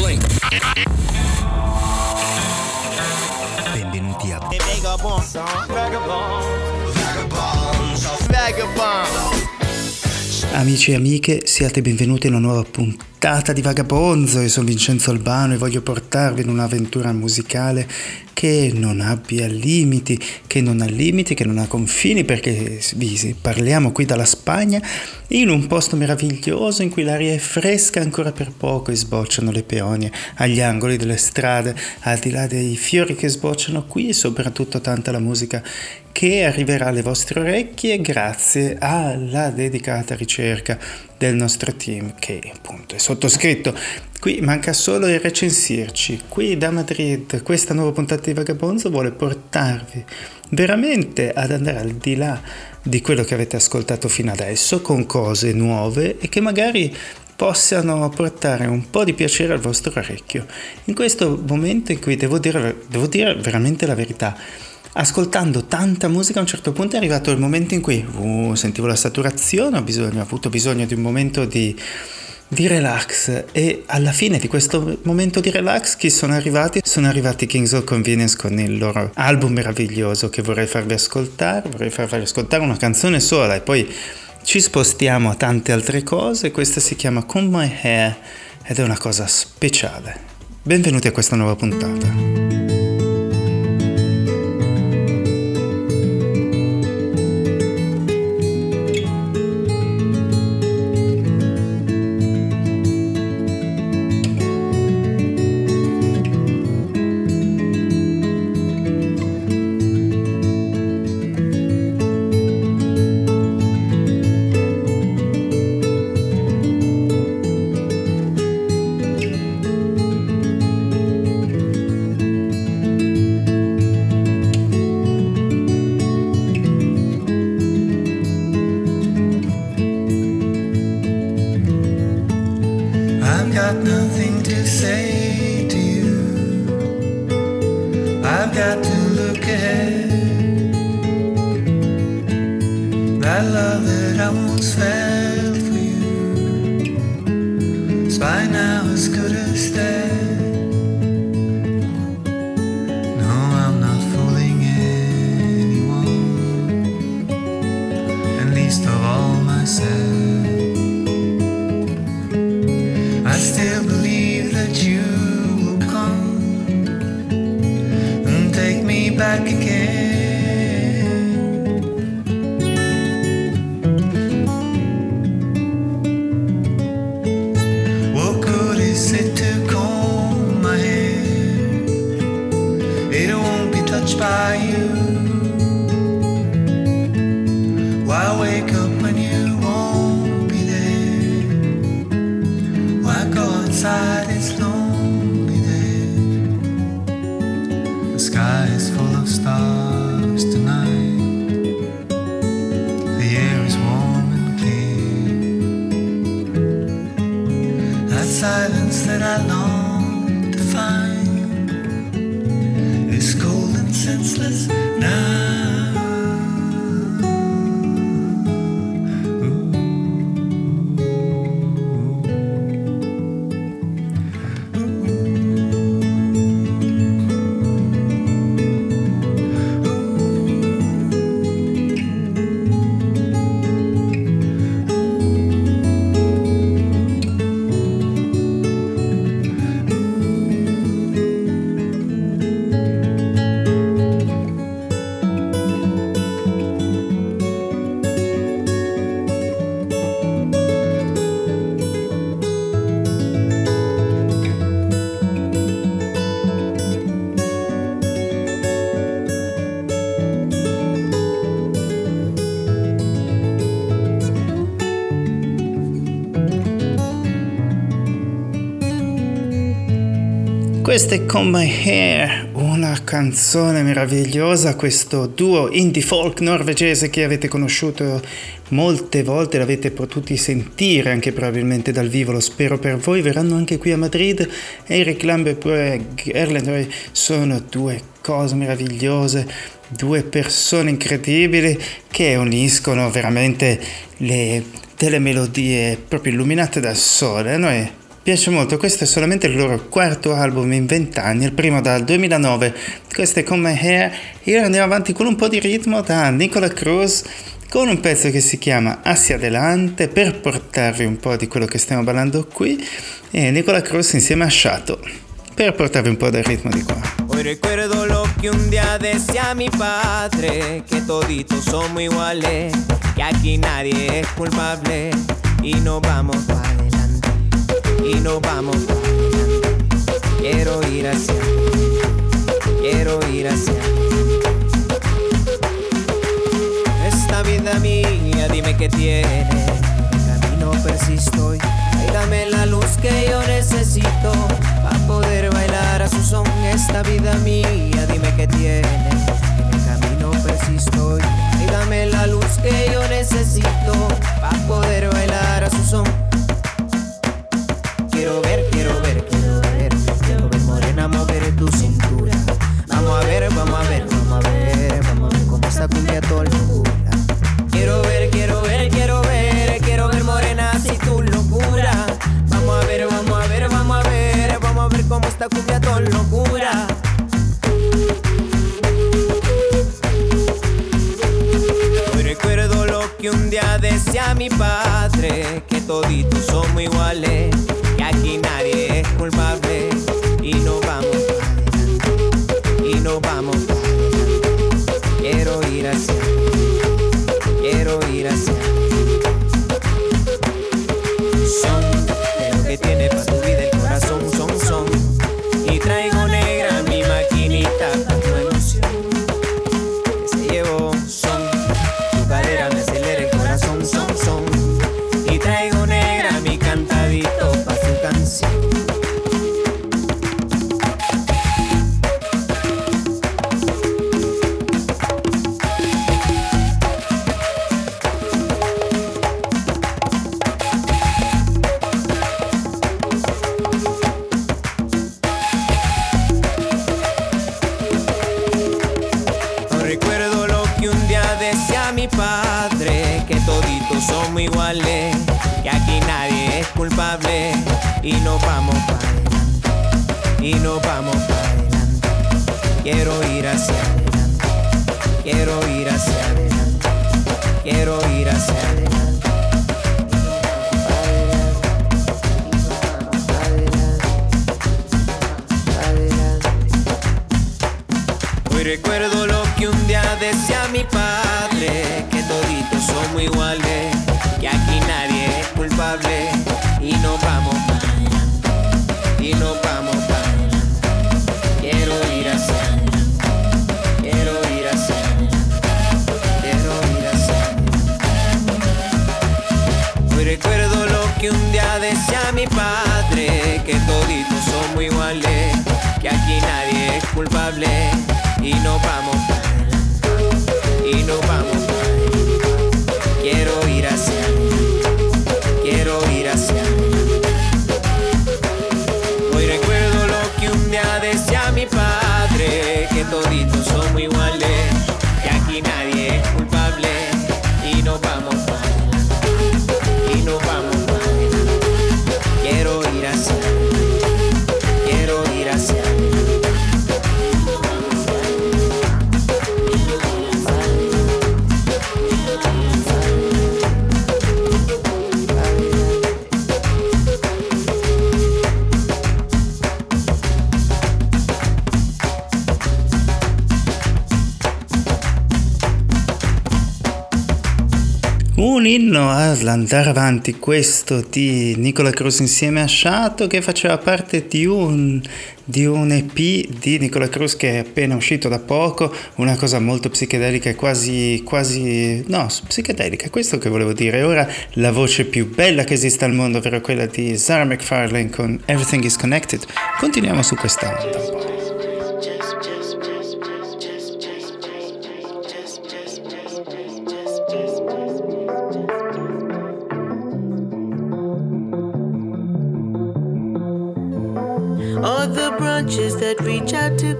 Blink. Benvenuti a Amici e amiche, siate benvenuti in una nuova puntata di Vagabonzo. Io sono Vincenzo Albano e voglio portarvi in un'avventura musicale che non abbia limiti, che non ha limiti, che non ha confini, perché vi parliamo qui dalla Spagna, in un posto meraviglioso in cui l'aria è fresca ancora per poco e sbocciano le peonie agli angoli delle strade, al di là dei fiori che sbocciano qui e soprattutto tanta la musica che arriverà alle vostre orecchie grazie alla dedicata ricerca del nostro team che appunto è sottoscritto. Qui manca solo il recensirci. Qui da Madrid questa nuova puntata di Vagabonzo vuole portarvi veramente ad andare al di là di quello che avete ascoltato fino adesso con cose nuove e che magari possano portare un po' di piacere al vostro orecchio. In questo momento in cui devo dire, devo dire veramente la verità, ascoltando tanta musica a un certo punto è arrivato il momento in cui uh, sentivo la saturazione, ho, bisogno, ho avuto bisogno di un momento di, di, relax e alla fine di questo momento di relax chi sono arrivati? Sono arrivati Kings of Convenience con il loro album meraviglioso che vorrei farvi ascoltare, vorrei farvi ascoltare una canzone sola e poi ci spostiamo a tante altre cose, questa si chiama Comb My Hair ed è una cosa speciale. Benvenuti a questa nuova puntata. Questa è Con My Hair, una canzone meravigliosa, questo duo indie folk norvegese che avete conosciuto molte volte, l'avete potuti sentire anche probabilmente dal vivo, lo spero per voi, verranno anche qui a Madrid. Eric Lambert e Erlendoy sono due cose meravigliose, due persone incredibili che uniscono veramente le, delle melodie proprio illuminate dal sole. Noi piace molto, questo è solamente il loro quarto album in vent'anni, il primo dal 2009, questo è Come My Hair, ora andiamo avanti con un po' di ritmo da Nicola Cruz con un pezzo che si chiama Assi Adelante per portarvi un po' di quello che stiamo ballando qui. E Nicola Cruz insieme a Shato per portarvi un po' del ritmo di qua. Hoy recuerdo lo que un día decía mi padre, que toditos somos iguales, que aquí nadie es culpable y no vamos para adelante, y vamos. Quiero ir hacia, quiero ir hacia. Esta vida mía, dime qué tiene, el camino persisto y dame la luz que yo necesito para poder bailar a su son. Esta vida mía, dime qué tiene, en el camino persisto y dame la luz que yo necesito para poder bailar a su son. Quiero ver, quiero ver, quiero ver, quiero ver morena mover tu cintura. Vamos a ver, vamos a ver, vamos a ver, vamos a ver cómo esta cumbia todo locura. Quiero ver, quiero ver, quiero ver, quiero ver morena si tu locura. Vamos a ver, vamos a ver, vamos a ver, vamos a ver cómo esta cumbia todo locura. Recuerdo lo que un día decía mi padre, que toditos recuerdo lo que un día decía mi padre, que toditos somos iguales, que aquí nadie es culpable y no vamos Inno all'andare avanti, questo di Nicola Cruz insieme a Shato che faceva parte di un, di un EP di Nicola Cruz che è appena uscito da poco, una cosa molto psichedelica e quasi, quasi, no, psichedelica, è questo che volevo dire. Ora la voce più bella che esiste al mondo, ovvero quella di Sarah McFarlane con Everything is Connected. Continuiamo su questa onda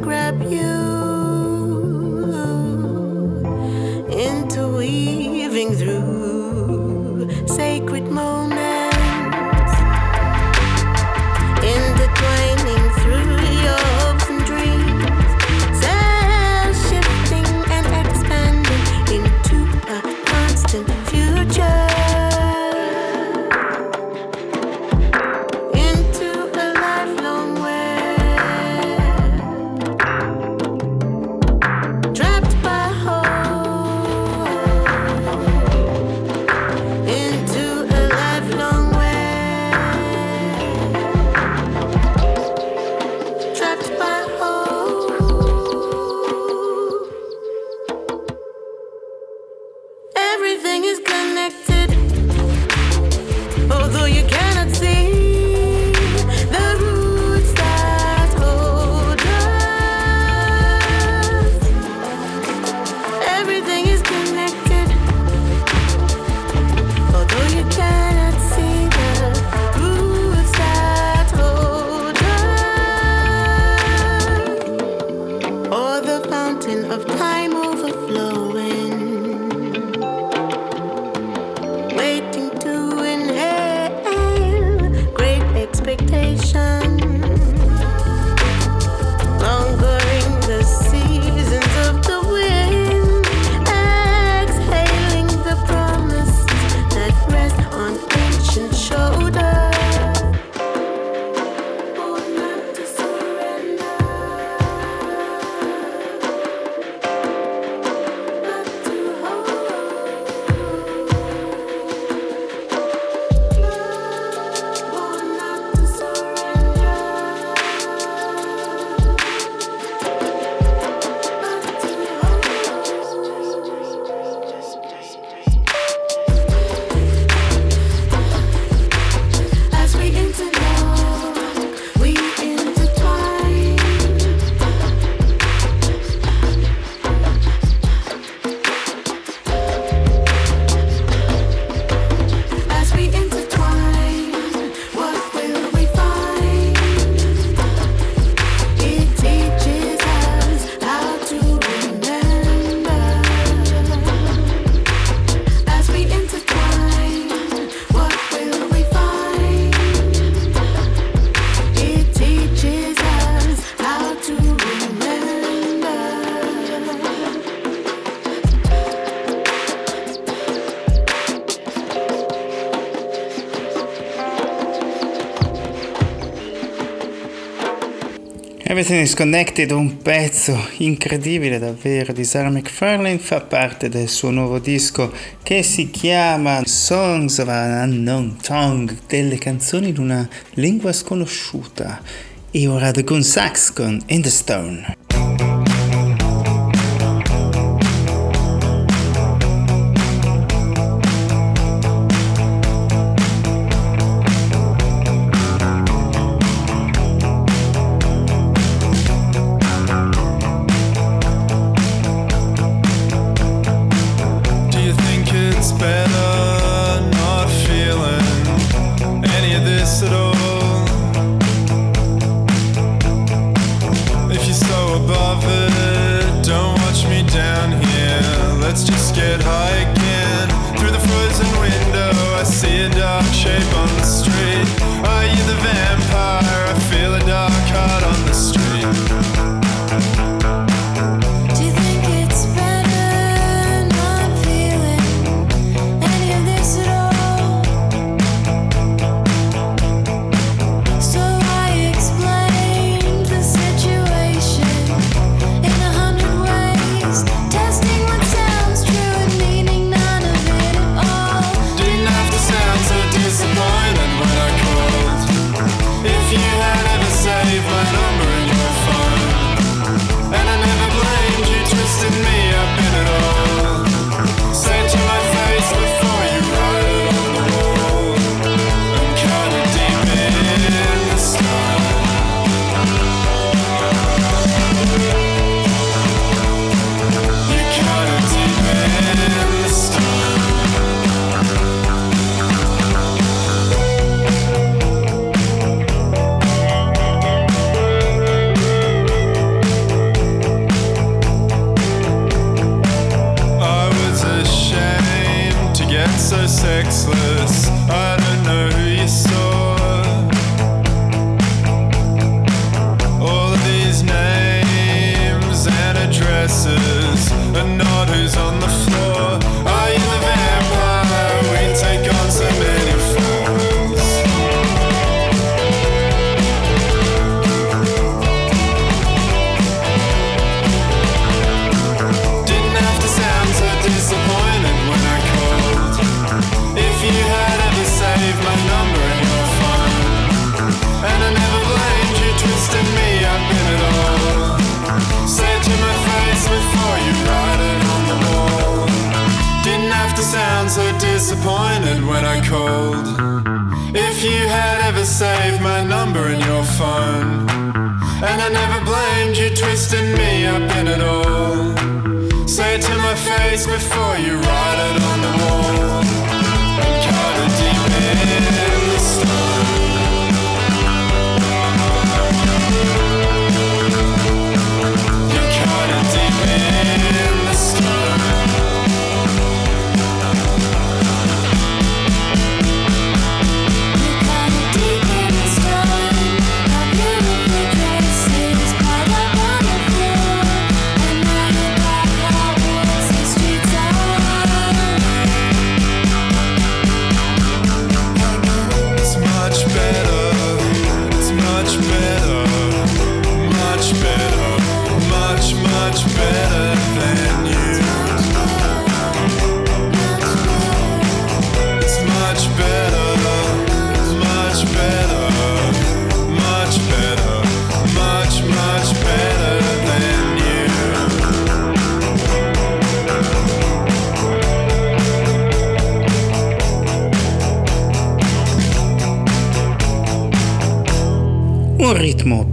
grab you Everything Connected, un pezzo incredibile davvero di Sarah McFarlane, fa parte del suo nuovo disco che si chiama Songs of an Unknown Tongue, delle canzoni in una lingua sconosciuta. E ora The Goon Sax con In the Stone.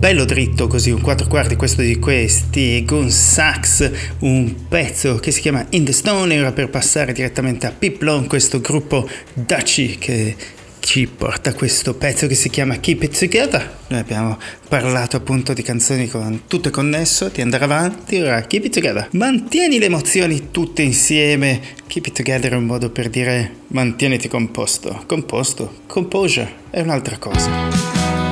Bello dritto così, un 4 quarti questo di questi, Gun Sax, un pezzo che si chiama In the Stone ora per passare direttamente a Piplon, questo gruppo Dutchy che ci porta questo pezzo che si chiama Keep It Together. Noi abbiamo parlato appunto di canzoni con tutto connesso, di andare avanti, ora Keep It Together. Mantieni le emozioni tutte insieme. Keep It Together è un modo per dire mantieniti composto. Composto, composure è un'altra cosa.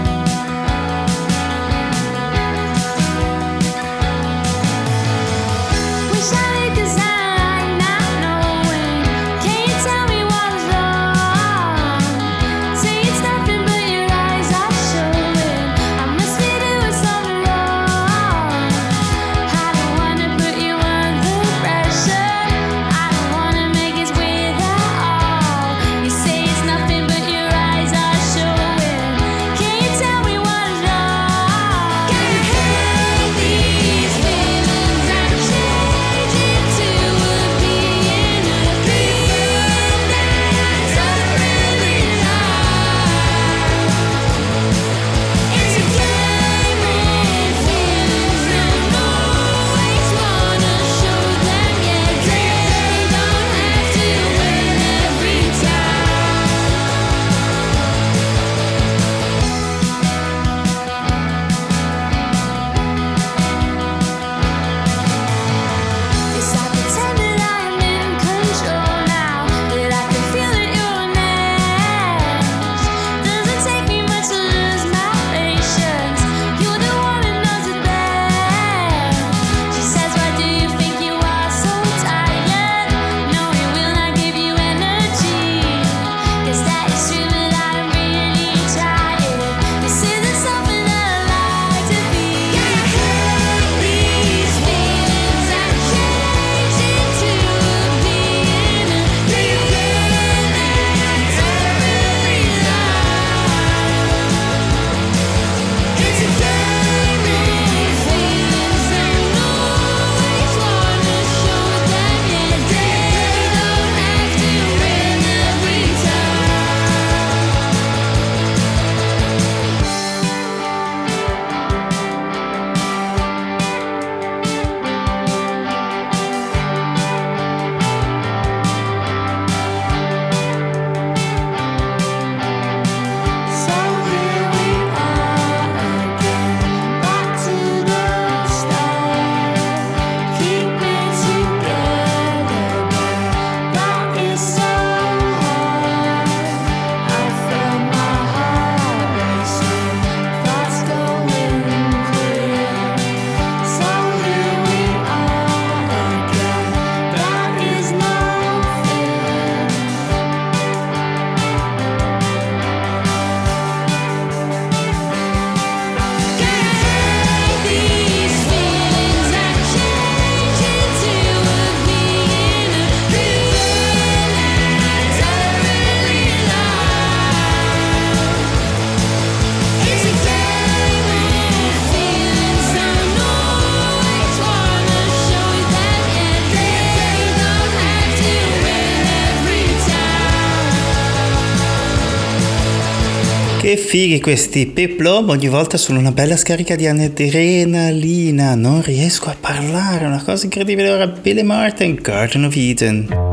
Che fighi questi peplom, ogni volta sono una bella scarica di adrenalina, non riesco a parlare, una cosa incredibile. Ora Billy Martin, Garden of Eden.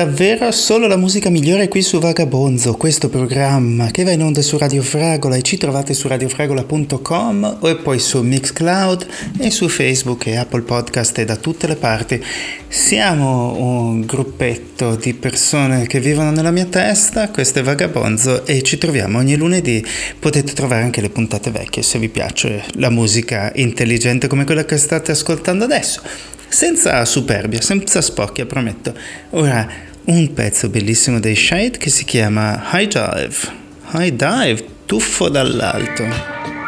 Davvero solo la musica migliore qui su Vagabonzo, questo programma che va in onda su Radio Fragola e ci trovate su radiofragola.com e poi su Mixcloud e su Facebook e Apple Podcast e da tutte le parti. Siamo un gruppetto di persone che vivono nella mia testa, questo è Vagabonzo e ci troviamo ogni lunedì. Potete trovare anche le puntate vecchie se vi piace la musica intelligente come quella che state ascoltando adesso senza superbia, senza spocchia, prometto. Ora un pezzo bellissimo dei Shade che si chiama High Dive. High Dive, tuffo dall'alto.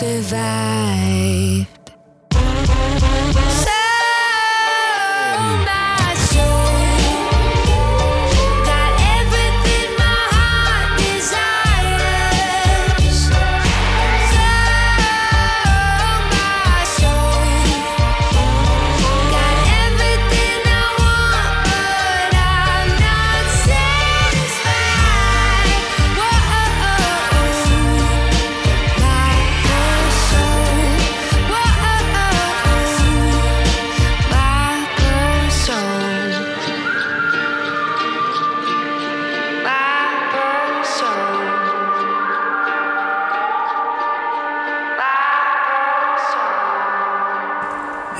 survive.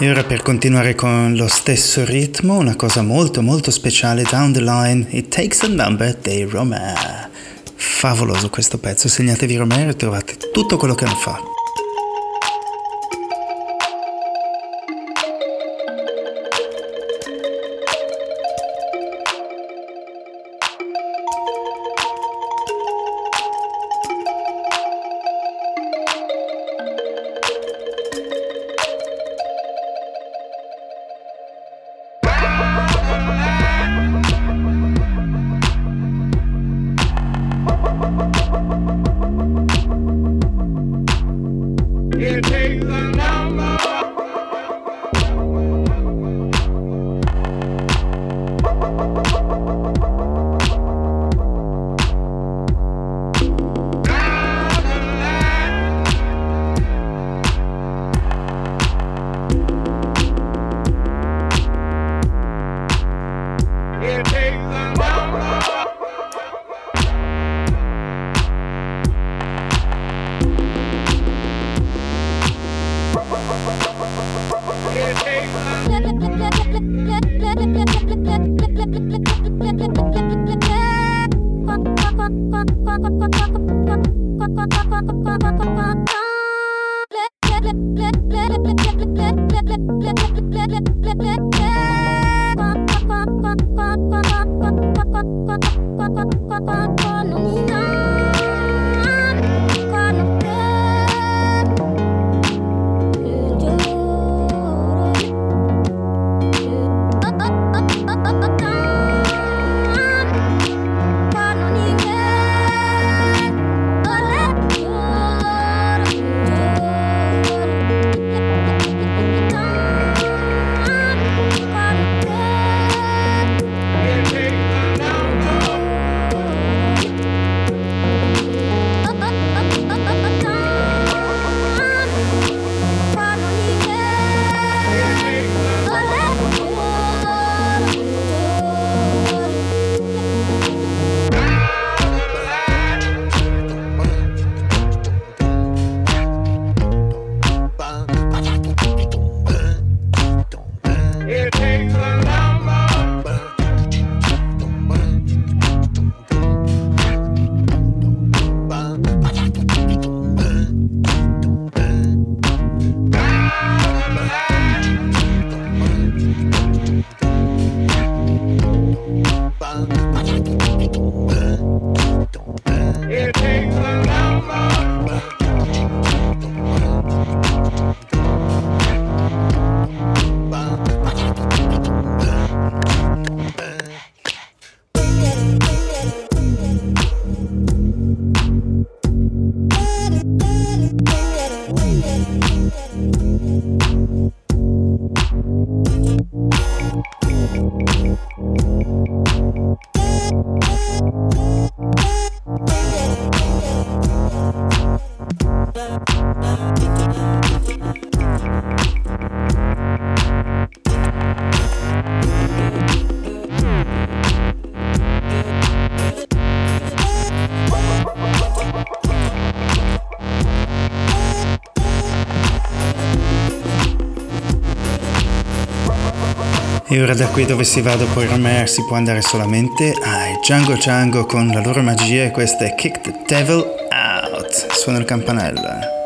E ora per continuare con lo stesso ritmo, una cosa molto molto speciale, Down the Line, It Takes a Number dei Romare. Favoloso questo pezzo, segnatevi Romare e trovate tutto quello che non fa. E ora da qui dove si va dopo il Romer si può andare solamente ai Django Django con la loro magia e questa è Kick the Devil Out. Suona il campanello.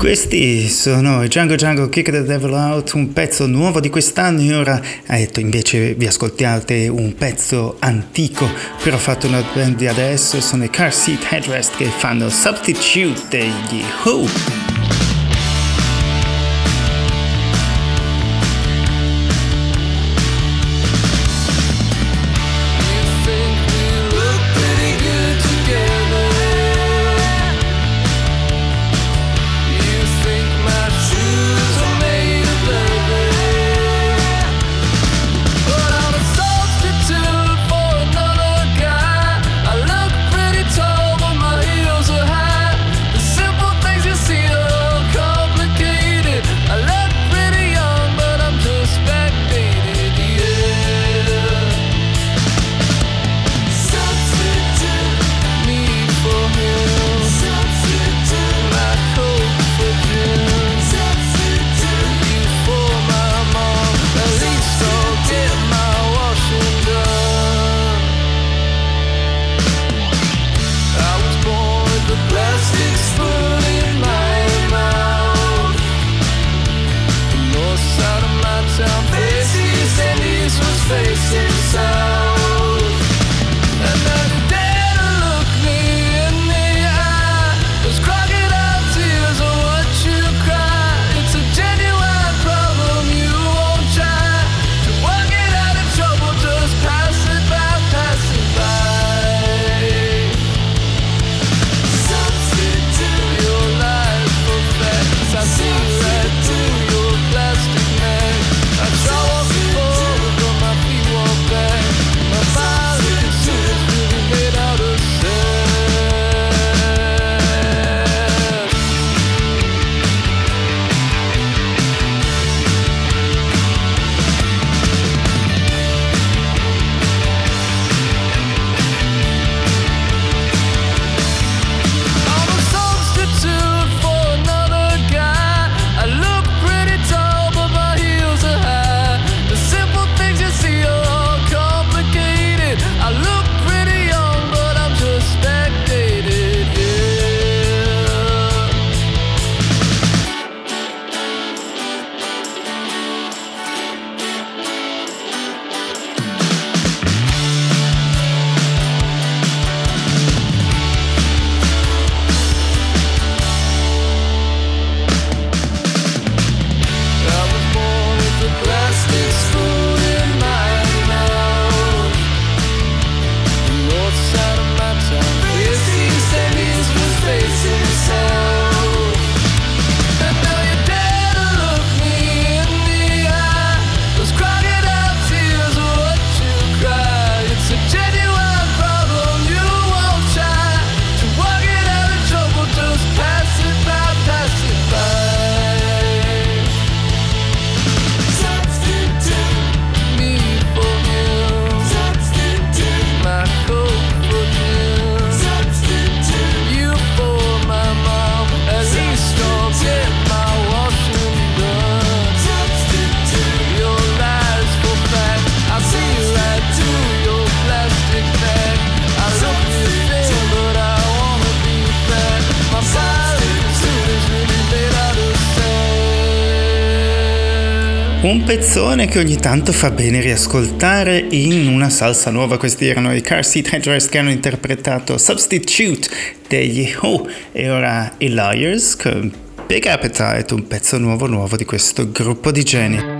Questi sono Django Django Kick the Devil Out, un pezzo nuovo di quest'anno e ora detto, invece vi ascoltiate un pezzo antico, però fatto una band di adesso, sono i Car Seat Headrest che fanno Substitute degli Who. Pezzone che ogni tanto fa bene riascoltare in una salsa nuova. Questi erano i Car Seat Headrest che hanno interpretato Substitute degli Who e ora i Liars con Big Appetite, un pezzo nuovo nuovo di questo gruppo di geni.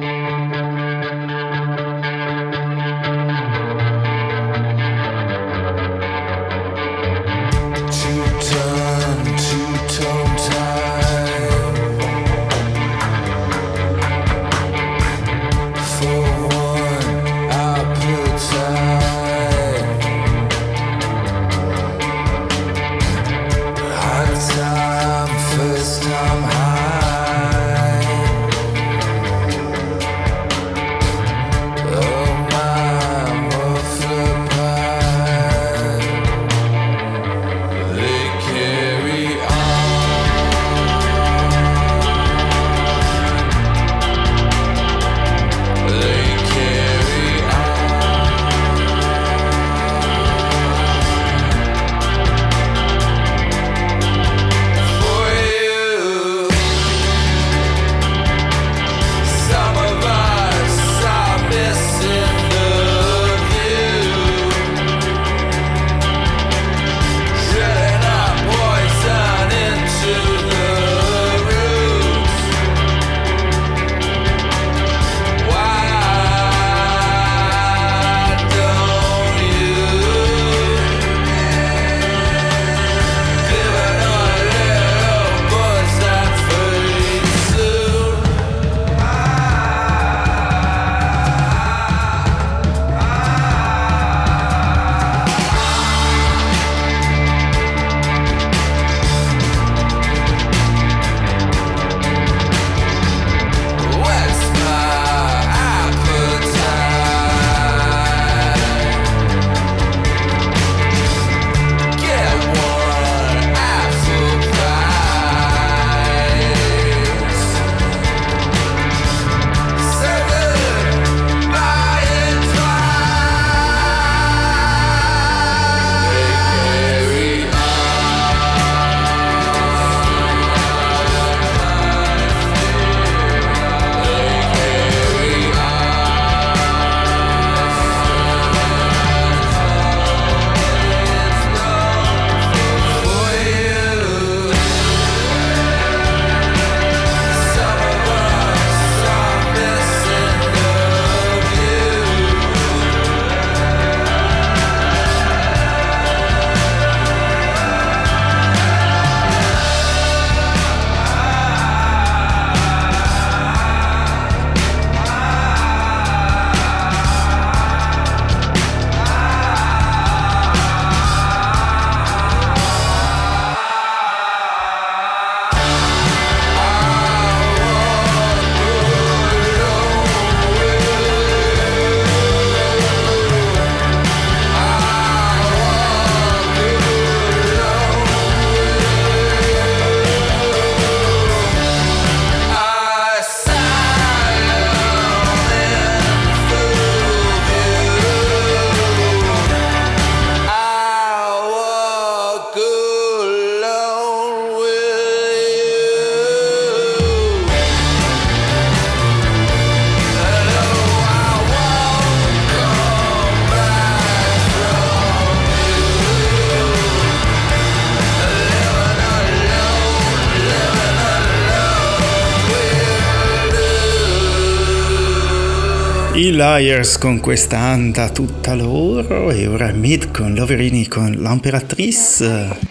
Liars con questa anta tutta loro e ora Mid con Loverini con l'Imperatrice.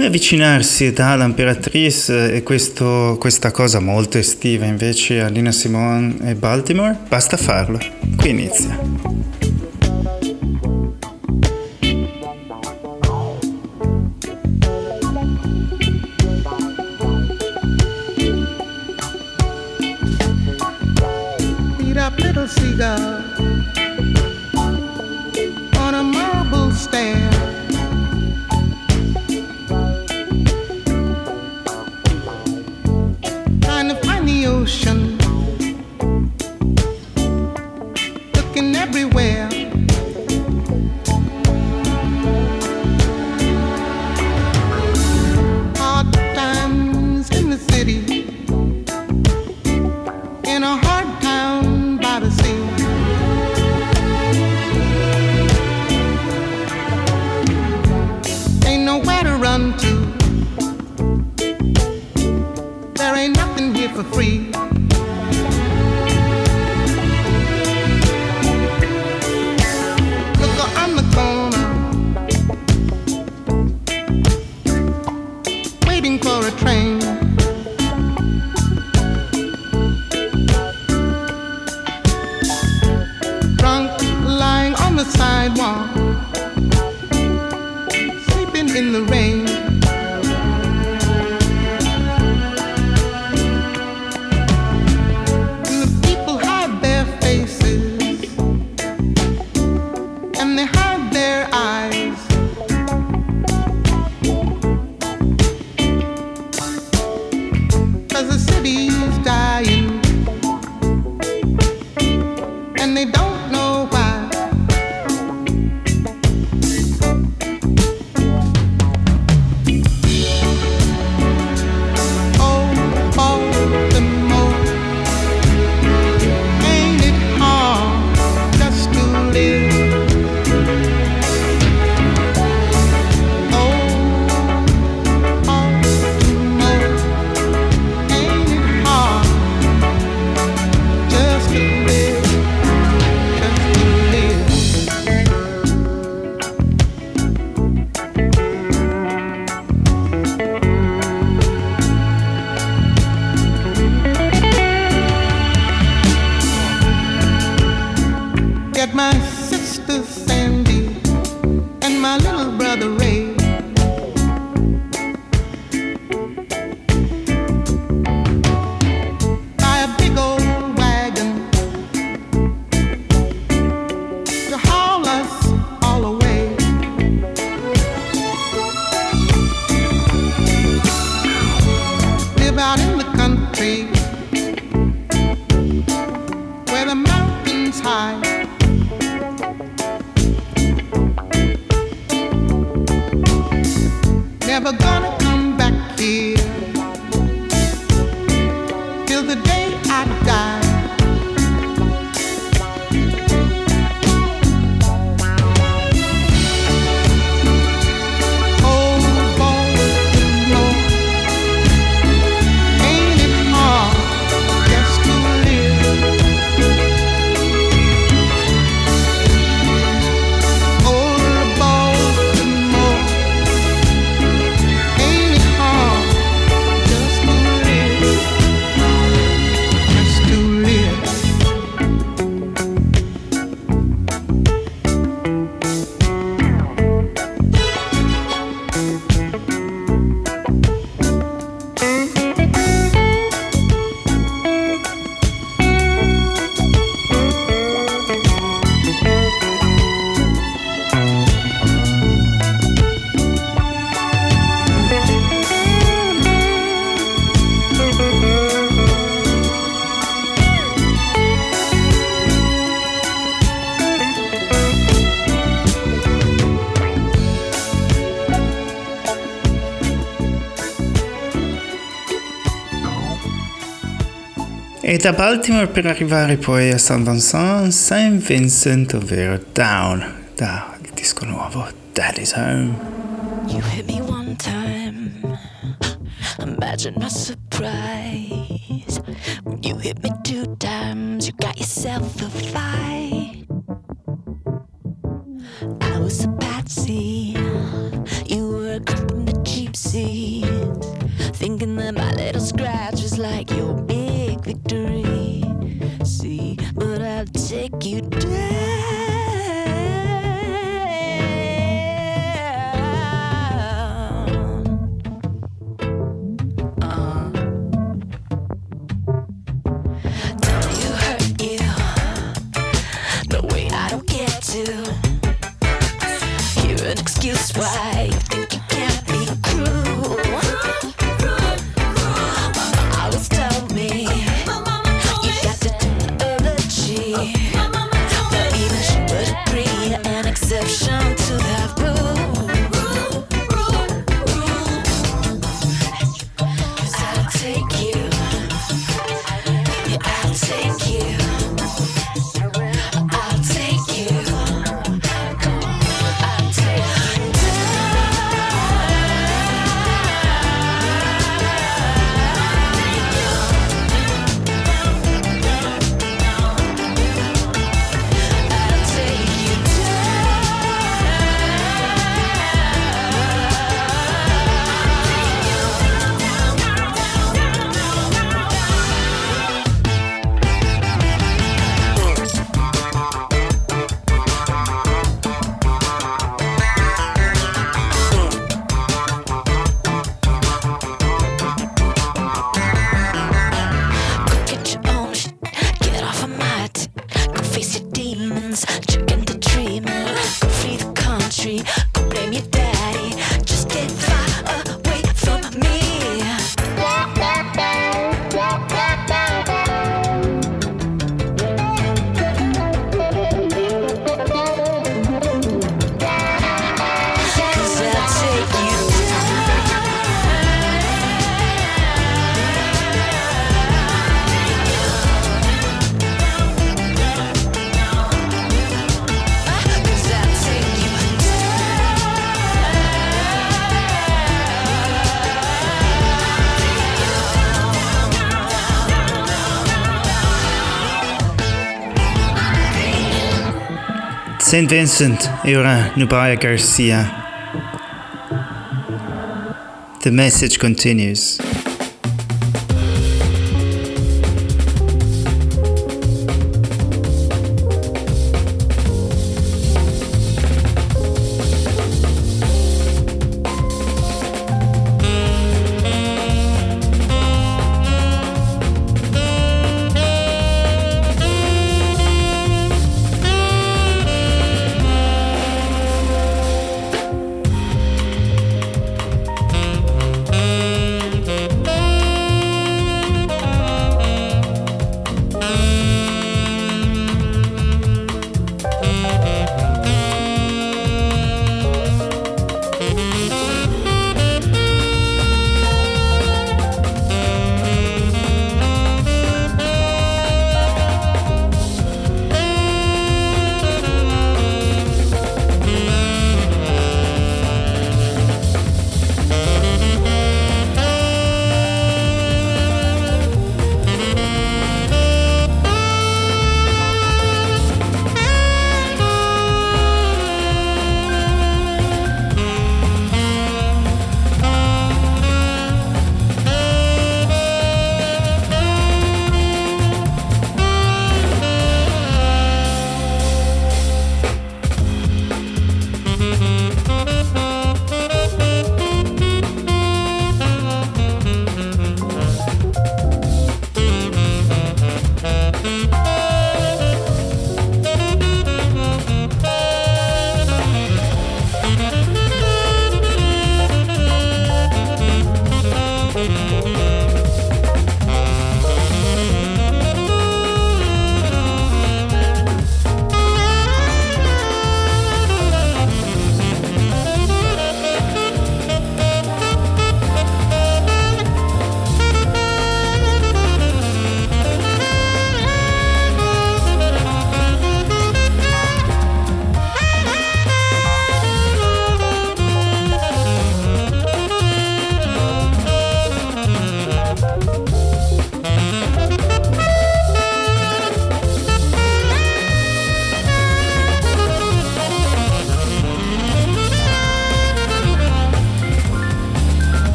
Come avvicinarsi dall'Imperatrice e questo, questa cosa molto estiva invece a Nina Simone e Baltimore? Basta farlo. Qui inizia. never gonna come back here. Da Baltimore per arrivare poi a St. Vincent, St. Vincent, ovvero Down, da il disco nuovo Daddy's Home. You hit me one time, imagine my St. Vincent e ora Nubaya Garcia. The message continues.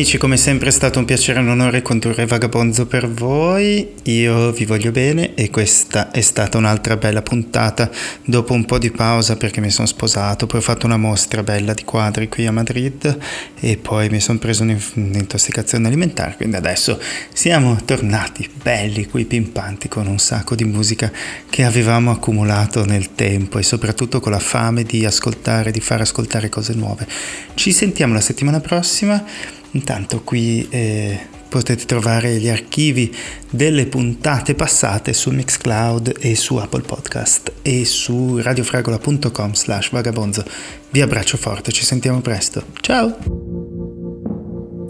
Amici, come sempre è stato un piacere e un onore condurre Vagabonzo per voi. Io vi voglio bene e questa è stata un'altra bella puntata dopo un po' di pausa perché mi sono sposato, poi ho fatto una mostra bella di quadri qui a Madrid e poi mi sono preso un'intossicazione alimentare, quindi adesso siamo tornati belli qui pimpanti con un sacco di musica che avevamo accumulato nel tempo e soprattutto con la fame di ascoltare, di far ascoltare cose nuove. Ci sentiamo la settimana prossima. Intanto qui eh, potete trovare gli archivi delle puntate passate su Mixcloud e su Apple Podcast e su radiofragola.com slash vagabonzo. Vi abbraccio forte, ci sentiamo presto. Ciao!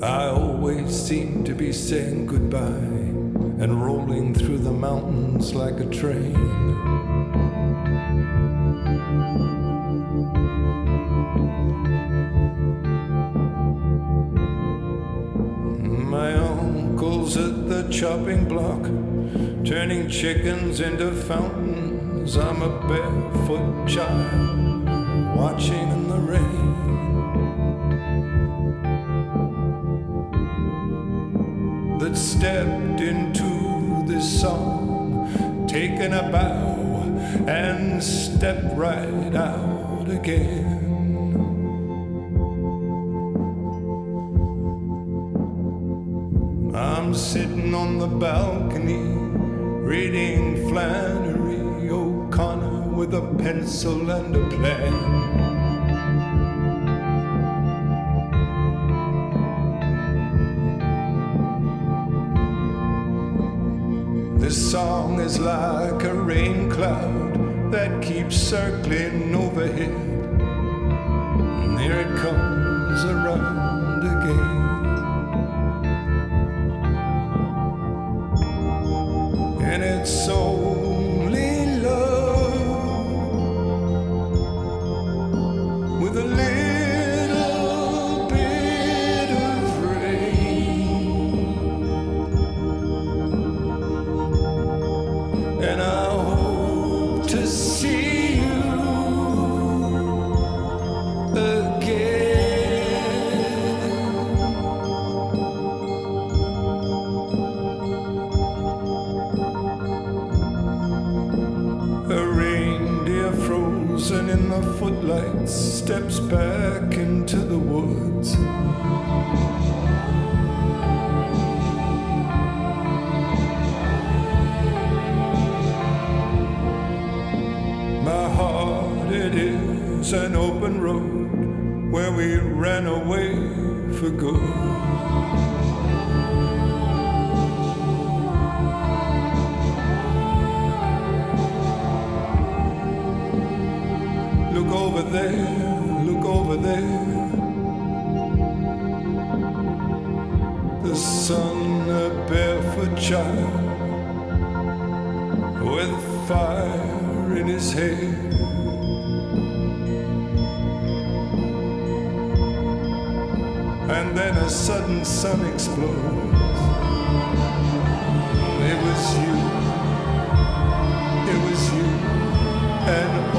I always seem to be saying goodbye and rolling through the mountains like a train. At the chopping block, turning chickens into fountains. I'm a barefoot child watching in the rain. That stepped into this song, taken a bow, and stepped right out again. I'm sitting on the balcony reading Flannery O'Connor with a pencil and a plan. Child with fire in his hair. And then a sudden sun explodes. It was you. It was you. And